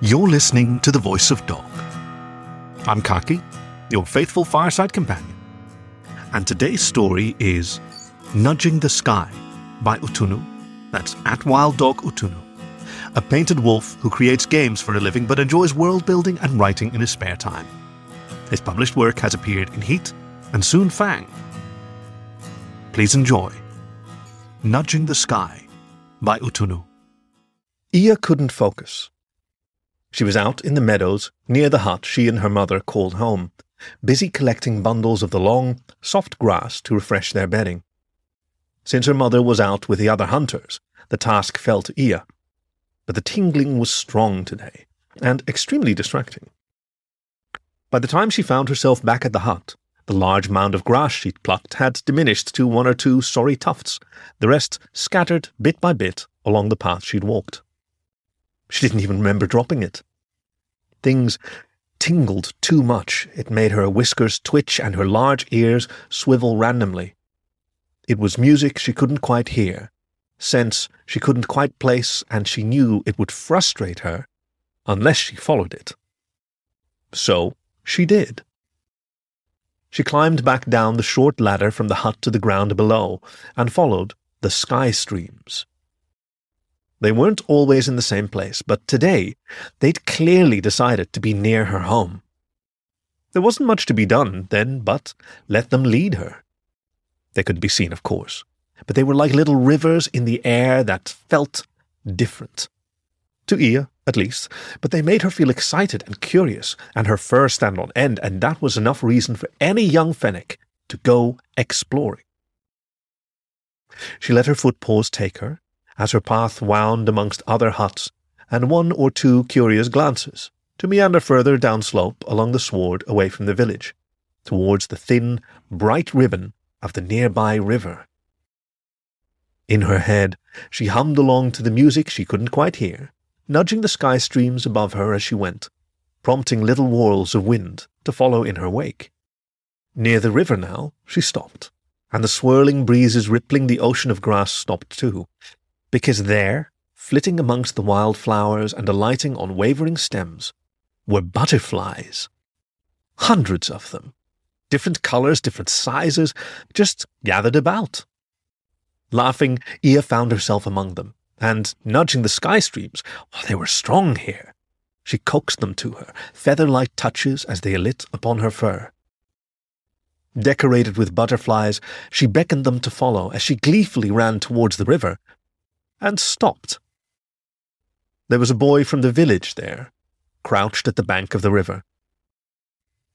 You're listening to The Voice of Dog. I'm Khaki, your faithful fireside companion, and today's story is Nudging the Sky by Utunu. That's at Wild Dog Utunu, a painted wolf who creates games for a living but enjoys world building and writing in his spare time. His published work has appeared in Heat and soon Fang. Please enjoy Nudging the Sky by Utunu. Ia couldn't focus. She was out in the meadows near the hut she and her mother called home, busy collecting bundles of the long, soft grass to refresh their bedding. Since her mother was out with the other hunters, the task fell to Ia. But the tingling was strong today, and extremely distracting. By the time she found herself back at the hut, the large mound of grass she'd plucked had diminished to one or two sorry tufts, the rest scattered bit by bit along the path she'd walked. She didn't even remember dropping it. Things tingled too much. It made her whiskers twitch and her large ears swivel randomly. It was music she couldn't quite hear, sense she couldn't quite place, and she knew it would frustrate her unless she followed it. So she did. She climbed back down the short ladder from the hut to the ground below and followed the sky streams. They weren't always in the same place, but today they'd clearly decided to be near her home. There wasn't much to be done then but let them lead her. They could be seen, of course, but they were like little rivers in the air that felt different. To Ia, at least, but they made her feel excited and curious, and her fur stand on end, and that was enough reason for any young fennec to go exploring. She let her footpaws take her, as her path wound amongst other huts, and one or two curious glances, to meander further downslope along the sward away from the village, towards the thin, bright ribbon of the nearby river. In her head, she hummed along to the music she couldn't quite hear, nudging the sky streams above her as she went, prompting little whirls of wind to follow in her wake. Near the river now, she stopped, and the swirling breezes rippling the ocean of grass stopped too, because there, flitting amongst the wild flowers and alighting on wavering stems, were butterflies. Hundreds of them. Different colours, different sizes, just gathered about. Laughing, Ia found herself among them, and nudging the sky streams, oh, they were strong here. She coaxed them to her, feather-like touches as they lit upon her fur. Decorated with butterflies, she beckoned them to follow as she gleefully ran towards the river, and stopped. There was a boy from the village there, crouched at the bank of the river.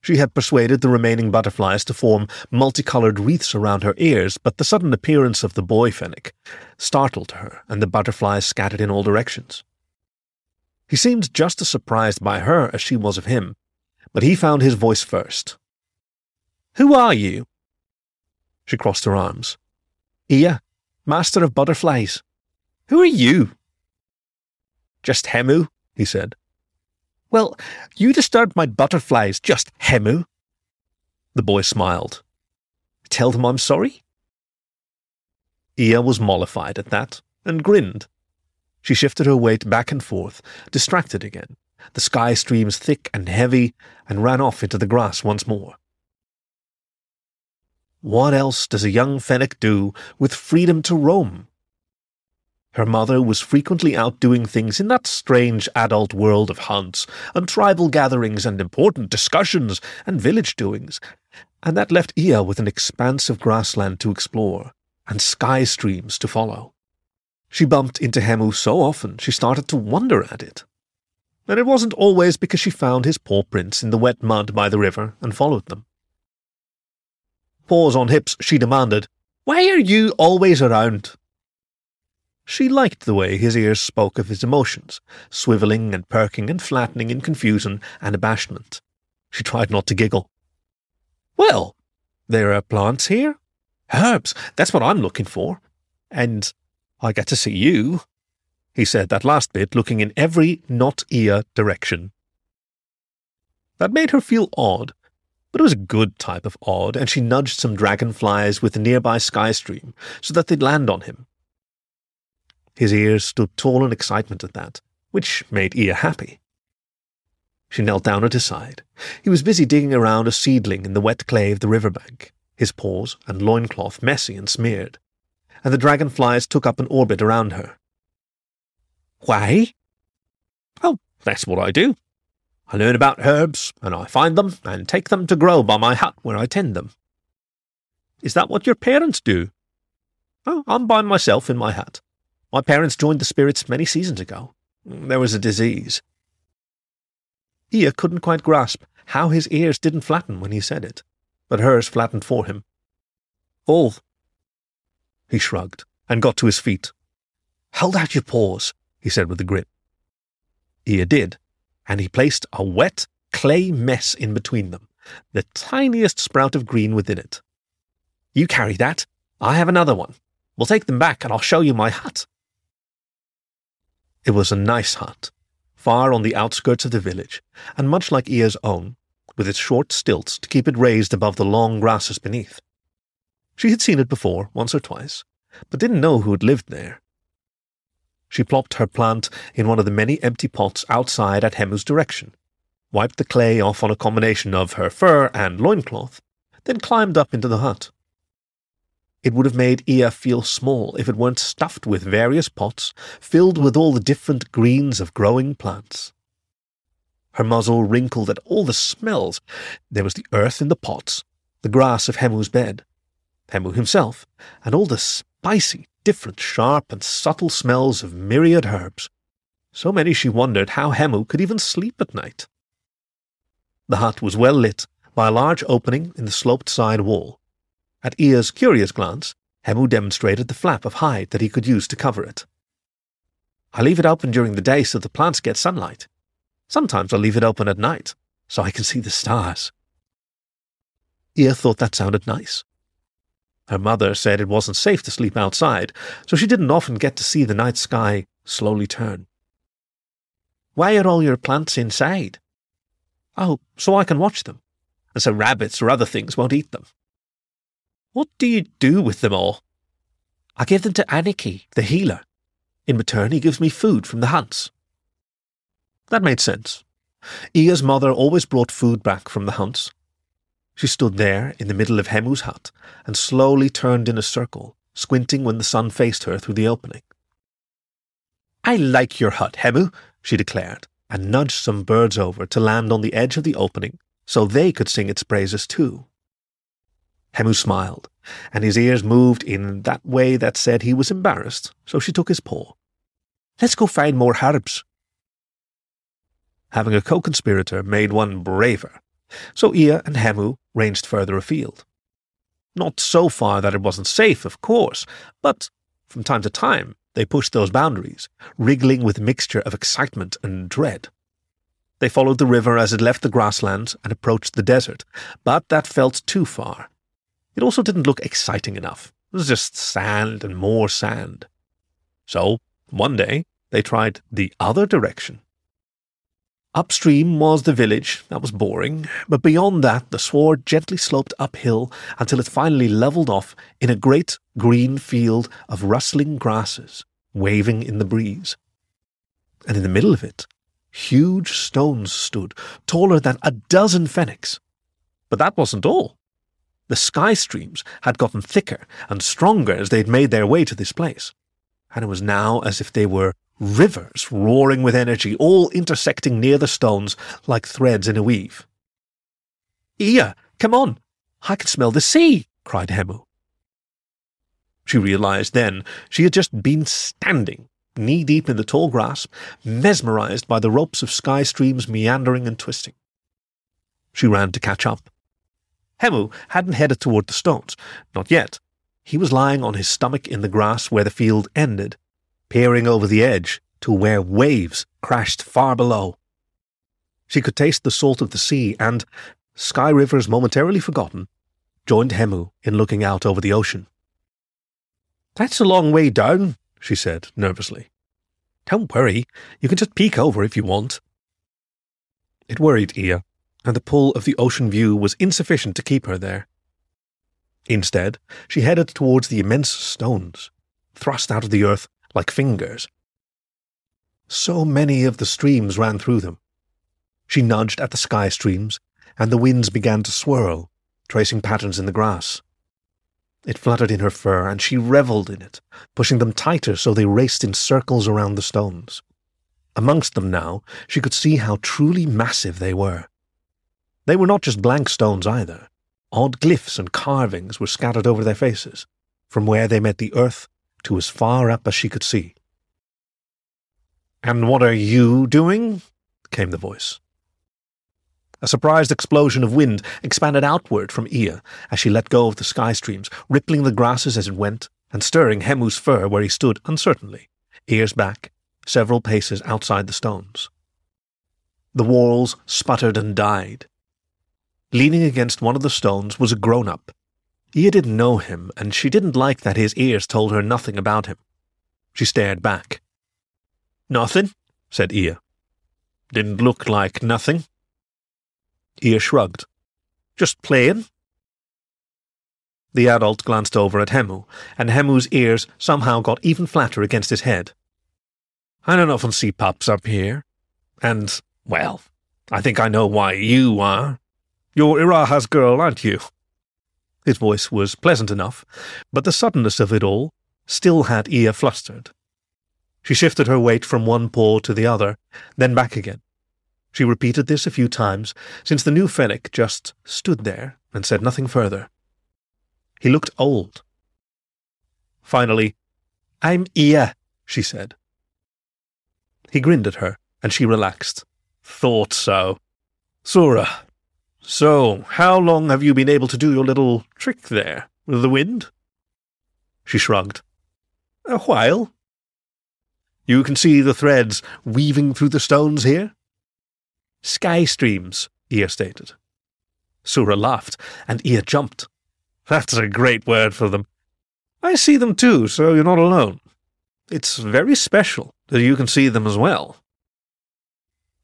She had persuaded the remaining butterflies to form multicolored wreaths around her ears, but the sudden appearance of the boy fennec startled her, and the butterflies scattered in all directions. He seemed just as surprised by her as she was of him, but he found his voice first. Who are you? She crossed her arms. Ia, master of butterflies. Who are you? Just Hemu, he said. Well, you disturbed my butterflies, just Hemu. The boy smiled. Tell them I'm sorry? Ia was mollified at that, and grinned. She shifted her weight back and forth, distracted again, the sky streams thick and heavy, and ran off into the grass once more. What else does a young fennec do with freedom to roam? Her mother was frequently out doing things in that strange adult world of hunts, and tribal gatherings, and important discussions, and village doings, and that left Ia with an expanse of grassland to explore, and sky streams to follow. She bumped into Hemu so often she started to wonder at it. And it wasn't always because she found his paw prints in the wet mud by the river and followed them. Paws on hips, she demanded, Why are you always around? She liked the way his ears spoke of his emotions, swivelling and perking and flattening in confusion and abashment. She tried not to giggle. Well, there are plants here. Herbs, that's what I'm looking for. And I get to see you. He said that last bit, looking in every not ear direction. That made her feel odd, but it was a good type of odd, and she nudged some dragonflies with the nearby sky stream so that they'd land on him. His ears stood tall in excitement at that, which made Ia happy. She knelt down at his side. He was busy digging around a seedling in the wet clay of the river bank, his paws and loincloth messy and smeared, and the dragonflies took up an orbit around her. Why? Oh, that's what I do. I learn about herbs, and I find them and take them to grow by my hut where I tend them. Is that what your parents do? Oh, I'm by myself in my hut. My parents joined the spirits many seasons ago. There was a disease. Ia couldn't quite grasp how his ears didn't flatten when he said it, but hers flattened for him. All. He shrugged and got to his feet. Hold out your paws, he said with a grin. Ia did, and he placed a wet clay mess in between them, the tiniest sprout of green within it. You carry that. I have another one. We'll take them back and I'll show you my hut. It was a nice hut, far on the outskirts of the village, and much like Ia's own, with its short stilts to keep it raised above the long grasses beneath. She had seen it before, once or twice, but didn't know who had lived there. She plopped her plant in one of the many empty pots outside at Hemu's direction, wiped the clay off on a combination of her fur and loincloth, then climbed up into the hut. It would have made Ia feel small if it weren't stuffed with various pots filled with all the different greens of growing plants. Her muzzle wrinkled at all the smells. There was the earth in the pots, the grass of Hemu's bed, Hemu himself, and all the spicy, different, sharp, and subtle smells of myriad herbs. So many she wondered how Hemu could even sleep at night. The hut was well lit by a large opening in the sloped side wall, at Ia's curious glance, Hemu demonstrated the flap of hide that he could use to cover it. I leave it open during the day so the plants get sunlight. Sometimes I leave it open at night so I can see the stars. Ia thought that sounded nice. Her mother said it wasn't safe to sleep outside, so she didn't often get to see the night sky slowly turn. Why are all your plants inside? Oh, so I can watch them, and so rabbits or other things won't eat them. What do you do with them all? I give them to Aniki, the healer. In return, he gives me food from the hunts. That made sense. Ia's mother always brought food back from the hunts. She stood there in the middle of Hemu's hut and slowly turned in a circle, squinting when the sun faced her through the opening. I like your hut, Hemu, she declared, and nudged some birds over to land on the edge of the opening so they could sing its praises too. Hemu smiled, and his ears moved in that way that said he was embarrassed, so she took his paw. Let's go find more herbs. Having a co-conspirator made one braver, so Ia and Hemu ranged further afield. Not so far that it wasn't safe, of course, but from time to time they pushed those boundaries, wriggling with mixture of excitement and dread. They followed the river as it left the grasslands and approached the desert, but that felt too far. It also didn't look exciting enough. It was just sand and more sand. So, one day, they tried the other direction. Upstream was the village, that was boring, but beyond that the sward gently sloped uphill until it finally levelled off in a great green field of rustling grasses, waving in the breeze. And in the middle of it, huge stones stood, taller than a dozen fennecs. But that wasn't all. The sky streams had gotten thicker and stronger as they'd made their way to this place, and it was now as if they were rivers roaring with energy, all intersecting near the stones like threads in a weave. Ia, come on! I can smell the sea! cried Hemu. She realized then she had just been standing, knee deep in the tall grass, mesmerized by the ropes of sky streams meandering and twisting. She ran to catch up, Hemu hadn't headed toward the stones. Not yet. He was lying on his stomach in the grass where the field ended, peering over the edge to where waves crashed far below. She could taste the salt of the sea and, Sky Rivers momentarily forgotten, joined Hemu in looking out over the ocean. That's a long way down, she said nervously. Don't worry, you can just peek over if you want. It worried Ia and the pull of the ocean view was insufficient to keep her there. Instead, she headed towards the immense stones, thrust out of the earth like fingers. So many of the streams ran through them. She nudged at the sky streams, and the winds began to swirl, tracing patterns in the grass. It fluttered in her fur, and she revelled in it, pushing them tighter so they raced in circles around the stones. Amongst them now, she could see how truly massive they were. They were not just blank stones either. Odd glyphs and carvings were scattered over their faces, from where they met the earth to as far up as she could see. And what are you doing? came the voice. A surprised explosion of wind expanded outward from Ea as she let go of the sky streams, rippling the grasses as it went and stirring Hemu's fur where he stood uncertainly, ears back, several paces outside the stones. The walls sputtered and died. Leaning against one of the stones was a grown up. Ea didn't know him, and she didn't like that his ears told her nothing about him. She stared back. Nothing, said Ea. Didn't look like nothing. Ea shrugged. Just playing? The adult glanced over at Hemu, and Hemu's ears somehow got even flatter against his head. I don't often see pups up here. And, well, I think I know why you are. You're Iraha's girl, aren't you? His voice was pleasant enough, but the suddenness of it all still had Ea flustered. She shifted her weight from one paw to the other, then back again. She repeated this a few times, since the new Fennec just stood there and said nothing further. He looked old. Finally, I'm Ea, she said. He grinned at her, and she relaxed. Thought so. Sura, so how long have you been able to do your little trick there, with the wind? She shrugged. A while. You can see the threads weaving through the stones here? Sky streams, Ea stated. Sura laughed, and Ea jumped. That's a great word for them. I see them too, so you're not alone. It's very special that you can see them as well.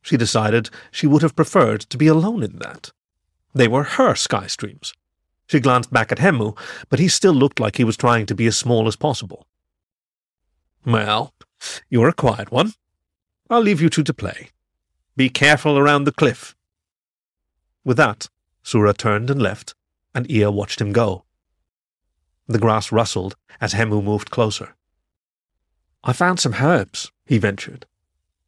She decided she would have preferred to be alone in that. They were her sky streams. She glanced back at Hemu, but he still looked like he was trying to be as small as possible. Well, you're a quiet one. I'll leave you two to play. Be careful around the cliff. With that, Sura turned and left, and Ea watched him go. The grass rustled as Hemu moved closer. I found some herbs, he ventured.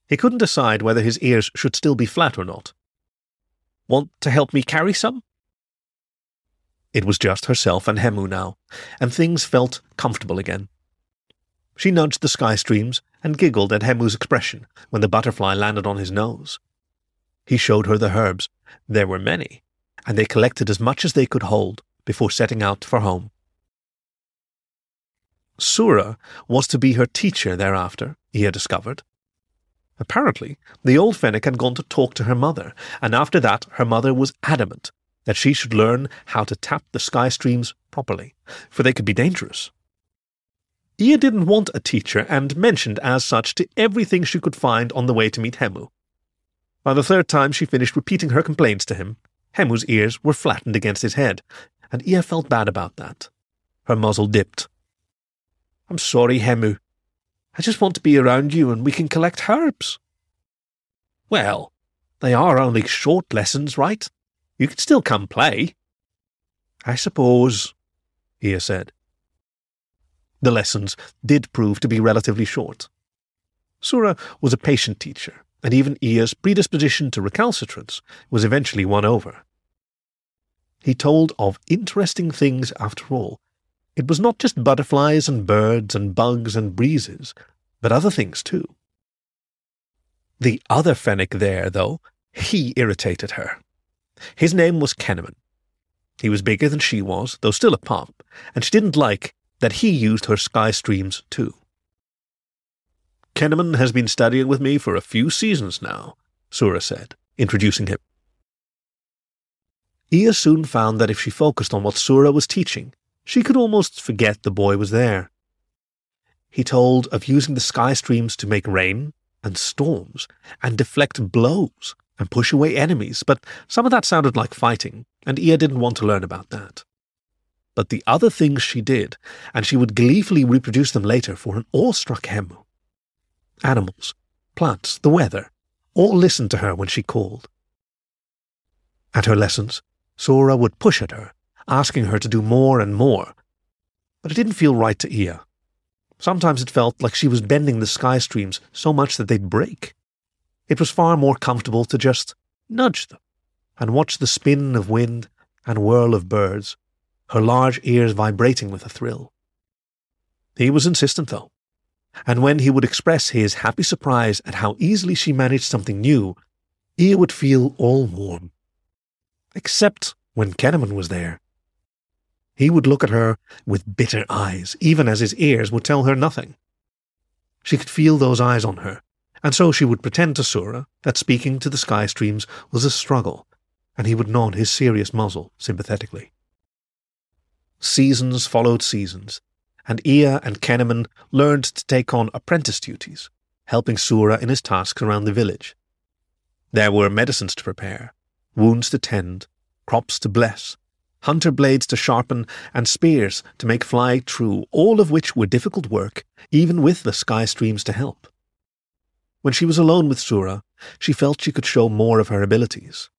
He couldn't decide whether his ears should still be flat or not. Want to help me carry some? It was just herself and Hemu now, and things felt comfortable again. She nudged the sky streams and giggled at Hemu's expression when the butterfly landed on his nose. He showed her the herbs. There were many, and they collected as much as they could hold before setting out for home. Sura was to be her teacher thereafter, he had discovered. Apparently, the old Fennec had gone to talk to her mother, and after that her mother was adamant that she should learn how to tap the sky streams properly, for they could be dangerous. Ea didn't want a teacher and mentioned as such to everything she could find on the way to meet Hemu. By the third time she finished repeating her complaints to him, Hemu's ears were flattened against his head, and Ea felt bad about that. Her muzzle dipped. I'm sorry, Hemu. I just want to be around you and we can collect herbs. Well, they are only short lessons, right? You can still come play. I suppose, Ea said. The lessons did prove to be relatively short. Sura was a patient teacher, and even Ea's predisposition to recalcitrance was eventually won over. He told of interesting things after all. It was not just butterflies and birds and bugs and breezes, but other things too. The other Fennec there, though, he irritated her. His name was Kenneman. He was bigger than she was, though still a pup, and she didn't like that he used her sky streams too. Kenneman has been studying with me for a few seasons now, Sura said, introducing him. Ea soon found that if she focused on what Sura was teaching, she could almost forget the boy was there. He told of using the sky streams to make rain and storms and deflect blows and push away enemies, but some of that sounded like fighting, and Ea didn't want to learn about that but the other things she did, and she would gleefully reproduce them later for an awestruck Hemu. Animals, plants, the weather, all listened to her when she called, At her lessons, Sura would push at her, asking her to do more and more. But it didn't feel right to Ia. Sometimes it felt like she was bending the sky streams so much that they'd break. It was far more comfortable to just nudge them and watch the spin of wind and whirl of birds, her large ears vibrating with a thrill. He was insistent, though, and when he would express his happy surprise at how easily she managed something new, Ia would feel all warm. Except when Kenneman was there. He would look at her with bitter eyes, even as his ears would tell her nothing. She could feel those eyes on her, and so she would pretend to Sura that speaking to the sky streams was a struggle, and he would nod his serious muzzle sympathetically. Seasons followed seasons, and Ea and Kenneman learned to take on apprentice duties, helping Sura in his tasks around the village. There were medicines to prepare, wounds to tend, crops to bless, hunter blades to sharpen, and spears to make fly true, all of which were difficult work, even with the sky streams to help. When she was alone with Sura, she felt she could show more of her abilities.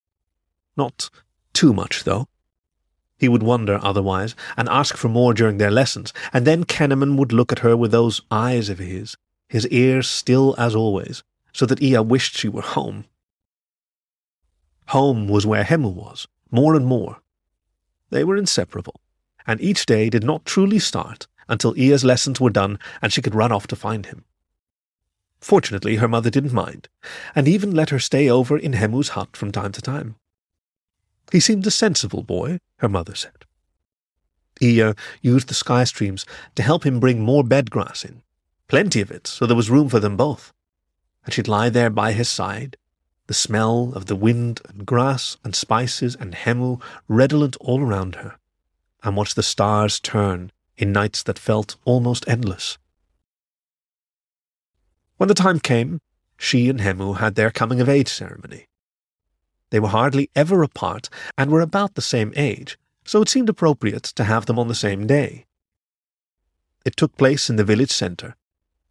Not too much, though. He would wonder otherwise, and ask for more during their lessons, and then Kenneman would look at her with those eyes of his, his ears still as always, so that Ea wished she were home. Home was where Hemu was, more and more. They were inseparable, and each day did not truly start until Ia's lessons were done and she could run off to find him. Fortunately, her mother didn't mind, and even let her stay over in Hemu's hut from time to time. He seemed a sensible boy, her mother said. Ia used the sky streams to help him bring more bed grass in, plenty of it, so there was room for them both. And she'd lie there by his side, the smell of the wind and grass and spices and Hemu redolent all around her, and watch the stars turn in nights that felt almost endless. When the time came, she and Hemu had their coming of age ceremony. They were hardly ever apart and were about the same age, so it seemed appropriate to have them on the same day. It took place in the village centre,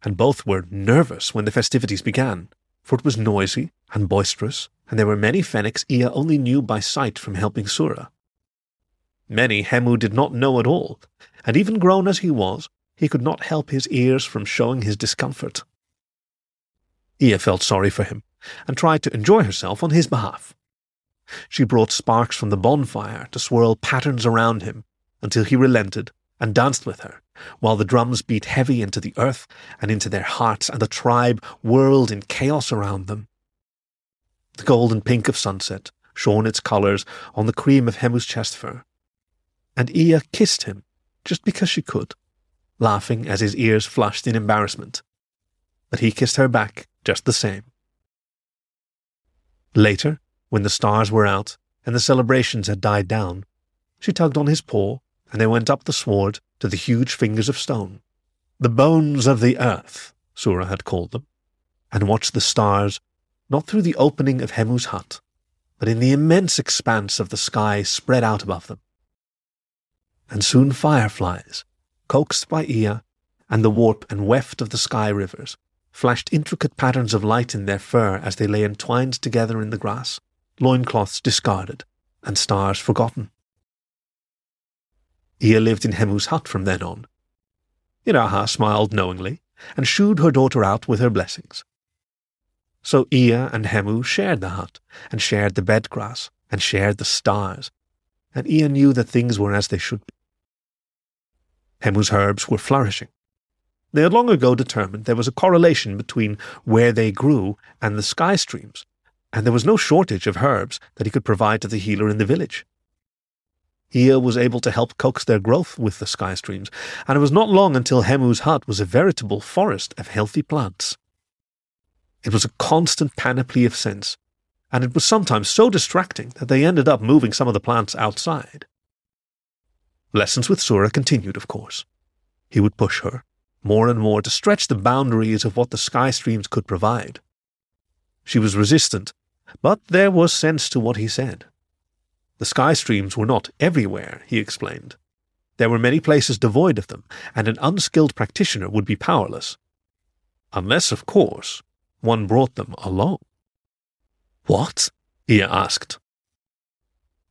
and both were nervous when the festivities began, for it was noisy and boisterous, and there were many Fennecs Ea only knew by sight from helping Sura. Many Hemu did not know at all, and even grown as he was, he could not help his ears from showing his discomfort. Ea felt sorry for him, and tried to enjoy herself on his behalf. She brought sparks from the bonfire to swirl patterns around him until he relented and danced with her, while the drums beat heavy into the earth and into their hearts, and the tribe whirled in chaos around them. The golden pink of sunset shone its colours on the cream of Hemu's chest fur, and Ea kissed him just because she could, laughing as his ears flushed in embarrassment. But he kissed her back just the same. Later, when the stars were out and the celebrations had died down, she tugged on his paw and they went up the sward to the huge fingers of stone, the bones of the earth, Sura had called them, and watched the stars not through the opening of Hemu's hut, but in the immense expanse of the sky spread out above them. And soon fireflies, coaxed by Ea, and the warp and weft of the sky rivers, flashed intricate patterns of light in their fur as they lay entwined together in the grass, loincloths discarded, and stars forgotten. Ea lived in Hemu's hut from then on. Iraha smiled knowingly, and shooed her daughter out with her blessings. So Ea and Hemu shared the hut, and shared the bed grass, and shared the stars, and Ea knew that things were as they should be. Hemu's herbs were flourishing. They had long ago determined there was a correlation between where they grew and the sky streams, and there was no shortage of herbs that he could provide to the healer in the village. Ea was able to help coax their growth with the sky streams, and it was not long until Hemu's hut was a veritable forest of healthy plants. It was a constant panoply of scents, and it was sometimes so distracting that they ended up moving some of the plants outside. Lessons with Sura continued, of course. He would push her, more and more, to stretch the boundaries of what the sky streams could provide. She was resistant, but there was sense to what he said. The sky streams were not everywhere, he explained. There were many places devoid of them, and an unskilled practitioner would be powerless. Unless, of course, one brought them along. What? Ea asked.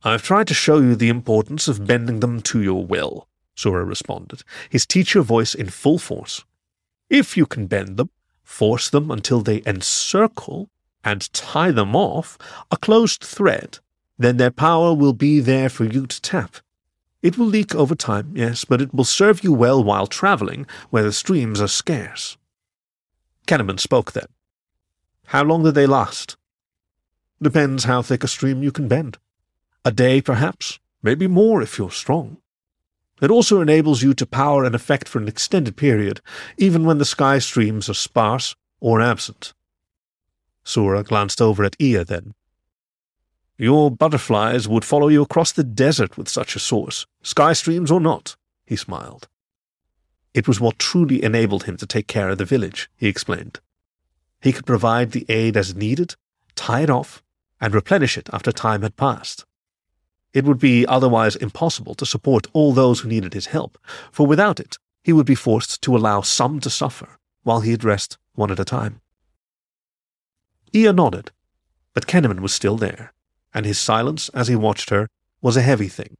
I've tried to show you the importance of bending them to your will, Sura responded, his teacher voice in full force. If you can bend them, force them until they encircle and tie them off a closed thread, then their power will be there for you to tap. It will leak over time, yes, but it will serve you well while traveling where the streams are scarce. Kenneman spoke then. How long do they last? Depends how thick a stream you can bend. A day, perhaps, maybe more if you're strong. It also enables you to power an effect for an extended period, even when the sky streams are sparse or absent. Sura glanced over at Ea then. Your butterflies would follow you across the desert with such a source, sky streams or not, he smiled. It was what truly enabled him to take care of the village, he explained. He could provide the aid as needed, tie it off, and replenish it after time had passed. It would be otherwise impossible to support all those who needed his help, for without it, he would be forced to allow some to suffer, while he addressed one at a time. Ea nodded, but Kenneman was still there, and his silence as he watched her was a heavy thing.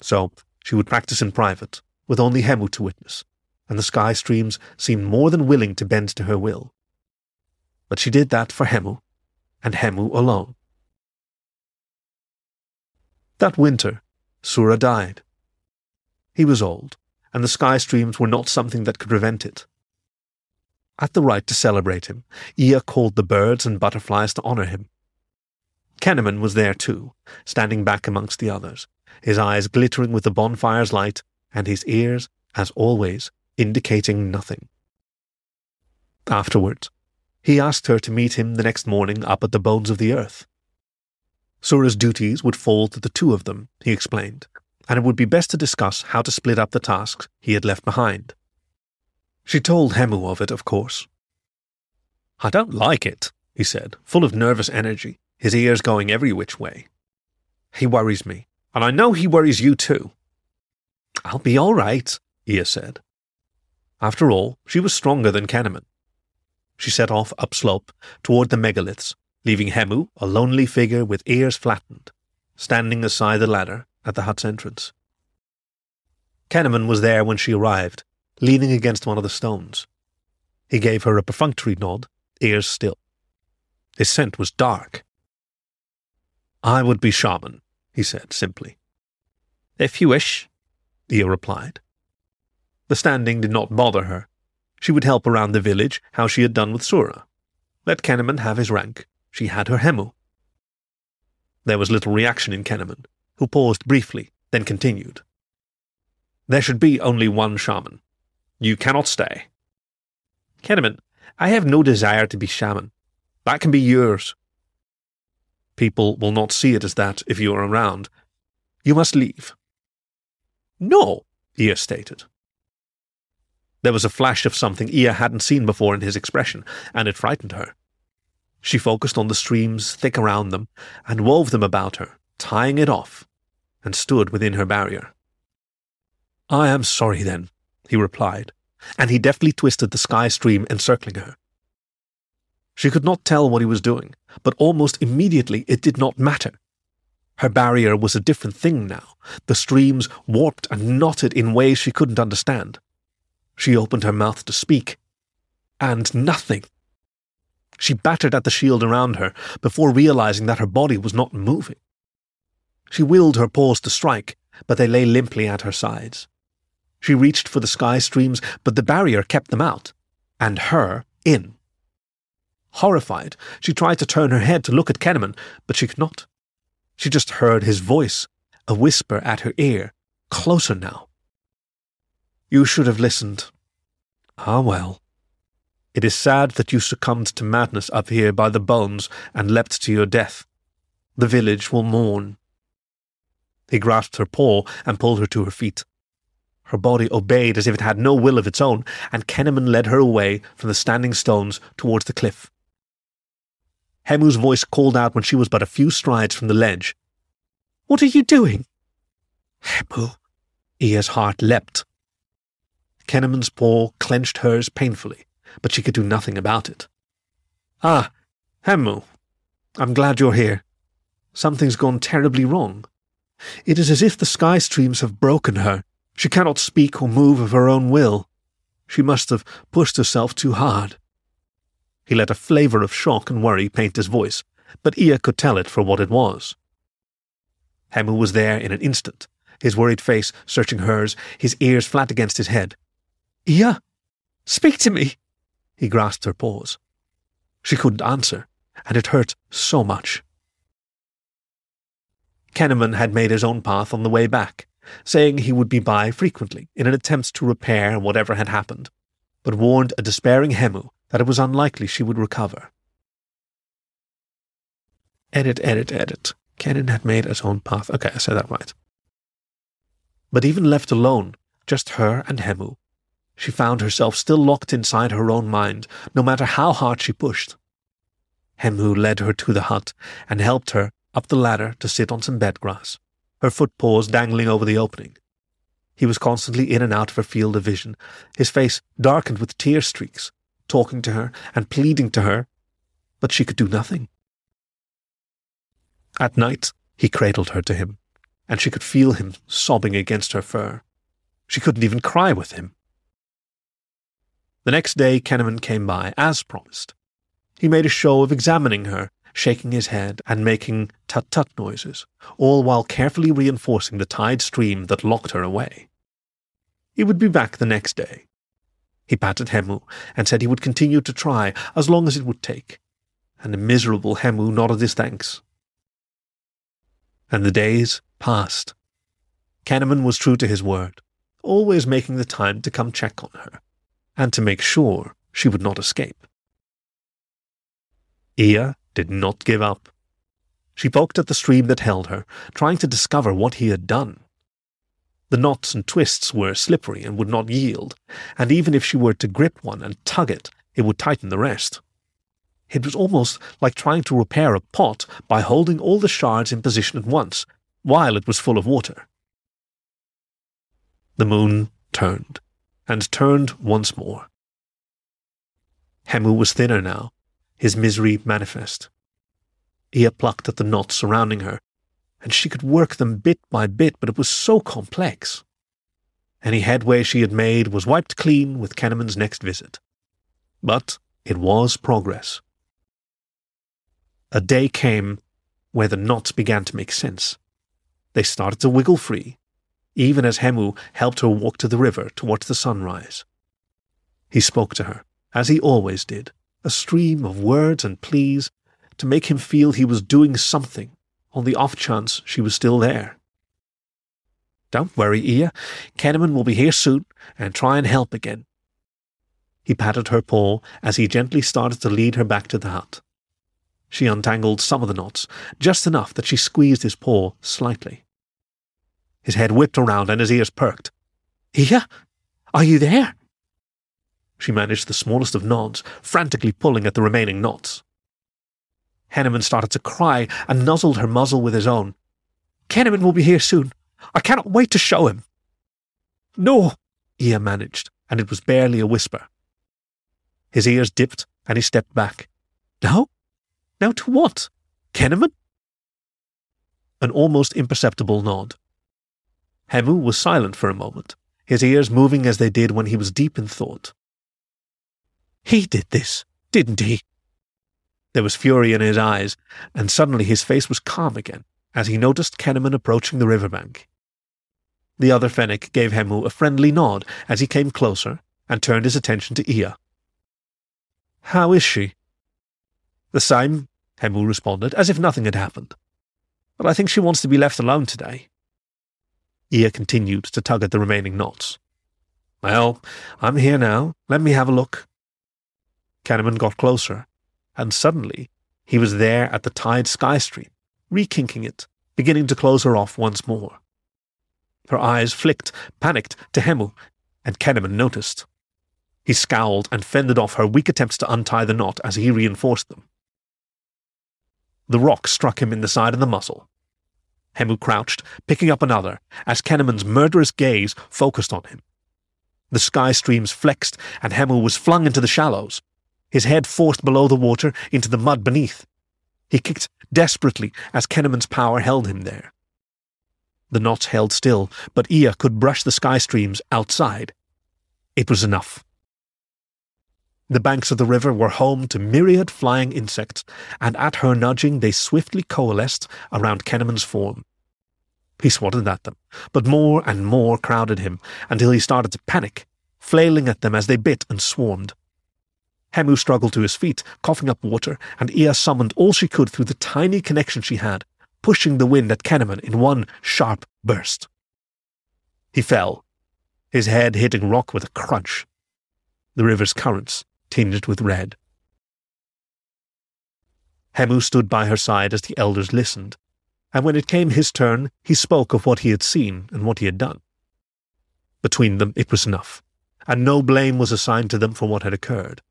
So she would practice in private, with only Hemu to witness, and the sky streams seemed more than willing to bend to her will. But she did that for Hemu, and Hemu alone. That winter, Sura died. He was old, and the sky streams were not something that could prevent it. At the rite to celebrate him, Ea called the birds and butterflies to honor him. Kenneman was there too, standing back amongst the others, his eyes glittering with the bonfire's light, and his ears, as always, indicating nothing. Afterwards, he asked her to meet him the next morning up at the bones of the earth. Sura's duties would fall to the two of them, he explained, and it would be best to discuss how to split up the tasks he had left behind. She told Hemu of it, of course. I don't like it, he said, full of nervous energy, his ears going every which way. He worries me, and I know he worries you too. I'll be all right, Ea said. After all, she was stronger than Kenneman. She set off upslope toward the megaliths, leaving Hemu a lonely figure with ears flattened, standing aside the ladder at the hut's entrance. Kenneman was there when she arrived, leaning against one of the stones. He gave her a perfunctory nod, ears still. His scent was dark. I would be shaman, he said simply. If you wish, Ea replied. The standing did not bother her. She would help around the village how she had done with Sura. Let Kenneman have his rank. She had her Hemu. There was little reaction in Kenneman, who paused briefly, then continued. There should be only one shaman. You cannot stay. Kenneman, I have no desire to be shaman. That can be yours. People will not see it as that if you are around. You must leave. No, Ea stated. There was a flash of something Ea hadn't seen before in his expression, and it frightened her. She focused on the streams thick around them, and wove them about her, tying it off, and stood within her barrier. I am sorry then, he replied, and he deftly twisted the sky stream encircling her. She could not tell what he was doing, but almost immediately it did not matter. Her barrier was a different thing now. The streams warped and knotted in ways she couldn't understand. She opened her mouth to speak, and nothing. She battered at the shield around her before realizing that her body was not moving. She willed her paws to strike, but they lay limply at her sides. She reached for the sky streams, but the barrier kept them out, and her in. Horrified, she tried to turn her head to look at Kenneman, but she could not. She just heard his voice, a whisper at her ear, closer now. You should have listened. Ah, well. It is sad that you succumbed to madness up here by the bones and leapt to your death. The village will mourn. He grasped her paw and pulled her to her feet. Her body obeyed as if it had no will of its own, and Kenneman led her away from the standing stones towards the cliff. Hemu's voice called out when she was but a few strides from the ledge. What are you doing? Hemu. Ea's heart leapt. Kenneman's paw clenched hers painfully, but she could do nothing about it. Ah, Hemu. I'm glad you're here. Something's gone terribly wrong. It is as if the sky streams have broken her. She cannot speak or move of her own will. She must have pushed herself too hard. He let a flavour of shock and worry paint his voice, but Ia could tell it for what it was. Hemu was there in an instant, his worried face searching hers, his ears flat against his head. Ia, speak to me! He grasped her paws. She couldn't answer, and it hurt so much. Kenneman had made his own path on the way back, saying he would be by frequently in an attempt to repair whatever had happened, but warned a despairing Hemu that it was unlikely she would recover. Edit, edit, edit. Kenan had made his own path. Okay, I said that right. But even left alone, just her and Hemu, she found herself still locked inside her own mind, no matter how hard she pushed. Hemu led her to the hut and helped her up the ladder to sit on some bed grass, her foot paws dangling over the opening. He was constantly in and out of her field of vision, his face darkened with tear streaks, talking to her and pleading to her, but she could do nothing. At night, he cradled her to him, and she could feel him sobbing against her fur. She couldn't even cry with him. The next day, Kenneman came by, as promised. He made a show of examining her, shaking his head and making tut tut noises, all while carefully reinforcing the tide stream that locked her away. He would be back the next day. He patted Hemu and said he would continue to try as long as it would take, and the miserable Hemu nodded his thanks. And the days passed. Kenneman was true to his word, always making the time to come check on her, and to make sure she would not escape. Ia did not give up. She poked at the stream that held her, trying to discover what he had done. The knots and twists were slippery and would not yield, and even if she were to grip one and tug it, it would tighten the rest. It was almost like trying to repair a pot by holding all the shards in position at once, while it was full of water. The moon turned, and turned once more. Hemu was thinner now, his misery manifest. Ia plucked at the knots surrounding her, and she could work them bit by bit, but it was so complex. Any headway she had made was wiped clean with Kenneman's next visit. But it was progress. A day came where the knots began to make sense. They started to wiggle free, even as Hemu helped her walk to the river to watch the sunrise. He spoke to her, as he always did, a stream of words and pleas to make him feel he was doing something on the off chance she was still there. Don't worry, Ia. Kenneman will be here soon and try and help again. He patted her paw as he gently started to lead her back to the hut. She untangled some of the knots, just enough that she squeezed his paw slightly. His head whipped around and his ears perked. Ia? Are you there? She managed the smallest of nods, frantically pulling at the remaining knots. Henneman started to cry and nuzzled her muzzle with his own. Kenneman will be here soon. I cannot wait to show him. No, Ia managed, and it was barely a whisper. His ears dipped, and he stepped back. Now? Now to what? Kenneman? An almost imperceptible nod. Hemu was silent for a moment, his ears moving as they did when he was deep in thought. He did this, didn't he? There was fury in his eyes, and suddenly his face was calm again as he noticed Kenneman approaching the riverbank. The other Fennec gave Hemu a friendly nod as he came closer and turned his attention to Ia. How is she? The same, Hemu responded, as if nothing had happened. But I think she wants to be left alone today. Ia continued to tug at the remaining knots. Well, I'm here now. Let me have a look. Kenneman got closer, and suddenly he was there at the tied sky stream, rekinking it, beginning to close her off once more. Her eyes flicked, panicked, to Hemu, and Kenneman noticed. He scowled and fended off her weak attempts to untie the knot as he reinforced them. The rock struck him in the side of the muzzle. Hemu crouched, picking up another, as Kenneman's murderous gaze focused on him. The sky streams flexed, and Hemu was flung into the shallows, his head forced below the water into the mud beneath. He kicked desperately as Kenneman's power held him there. The knots held still, but Ia could brush the sky streams outside. It was enough. The banks of the river were home to myriad flying insects, and at her nudging they swiftly coalesced around Kenneman's form. He swatted at them, but more and more crowded him until he started to panic, flailing at them as they bit and swarmed. Hemu struggled to his feet, coughing up water, and Ia summoned all she could through the tiny connection she had, pushing the wind at Kenneman in one sharp burst. He fell, his head hitting rock with a crunch. The river's currents tinged with red. Hemu stood by her side as the elders listened, and when it came his turn, he spoke of what he had seen and what he had done. Between them, it was enough, and no blame was assigned to them for what had occurred.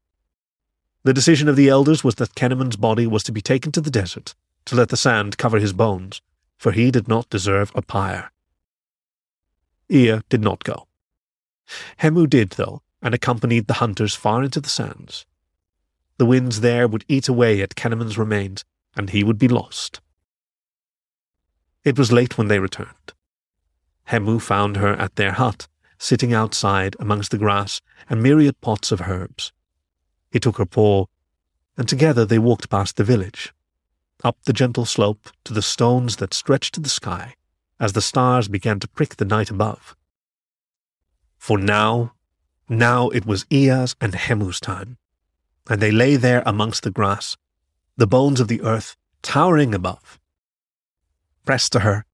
The decision of the elders was that Kenneman's body was to be taken to the desert to let the sand cover his bones, for he did not deserve a pyre. Ia did not go. Hemu did, though, and accompanied the hunters far into the sands. The winds there would eat away at Kenneman's remains, and he would be lost. It was late when they returned. Hemu found her at their hut, sitting outside amongst the grass and myriad pots of herbs. He took her paw, and together they walked past the village, up the gentle slope to the stones that stretched to the sky as the stars began to prick the night above. For now now it was Ia's and Hemu's time, and they lay there amongst the grass, the bones of the earth towering above. Pressed to her,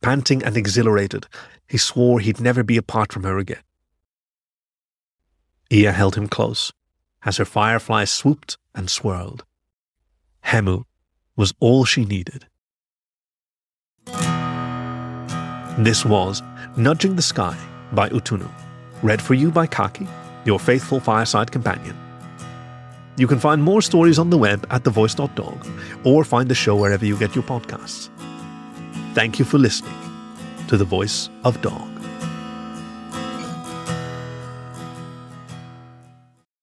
panting and exhilarated, he swore he'd never be apart from her again. Ia held him close as her firefly swooped and swirled. Hemu was all she needed. This was Nudging the Sky by Utunu read for you by Khaki, your faithful fireside companion. You can find more stories on the web at thevoice.dog or find the show wherever you get your podcasts. Thank you for listening to The Voice of Dog.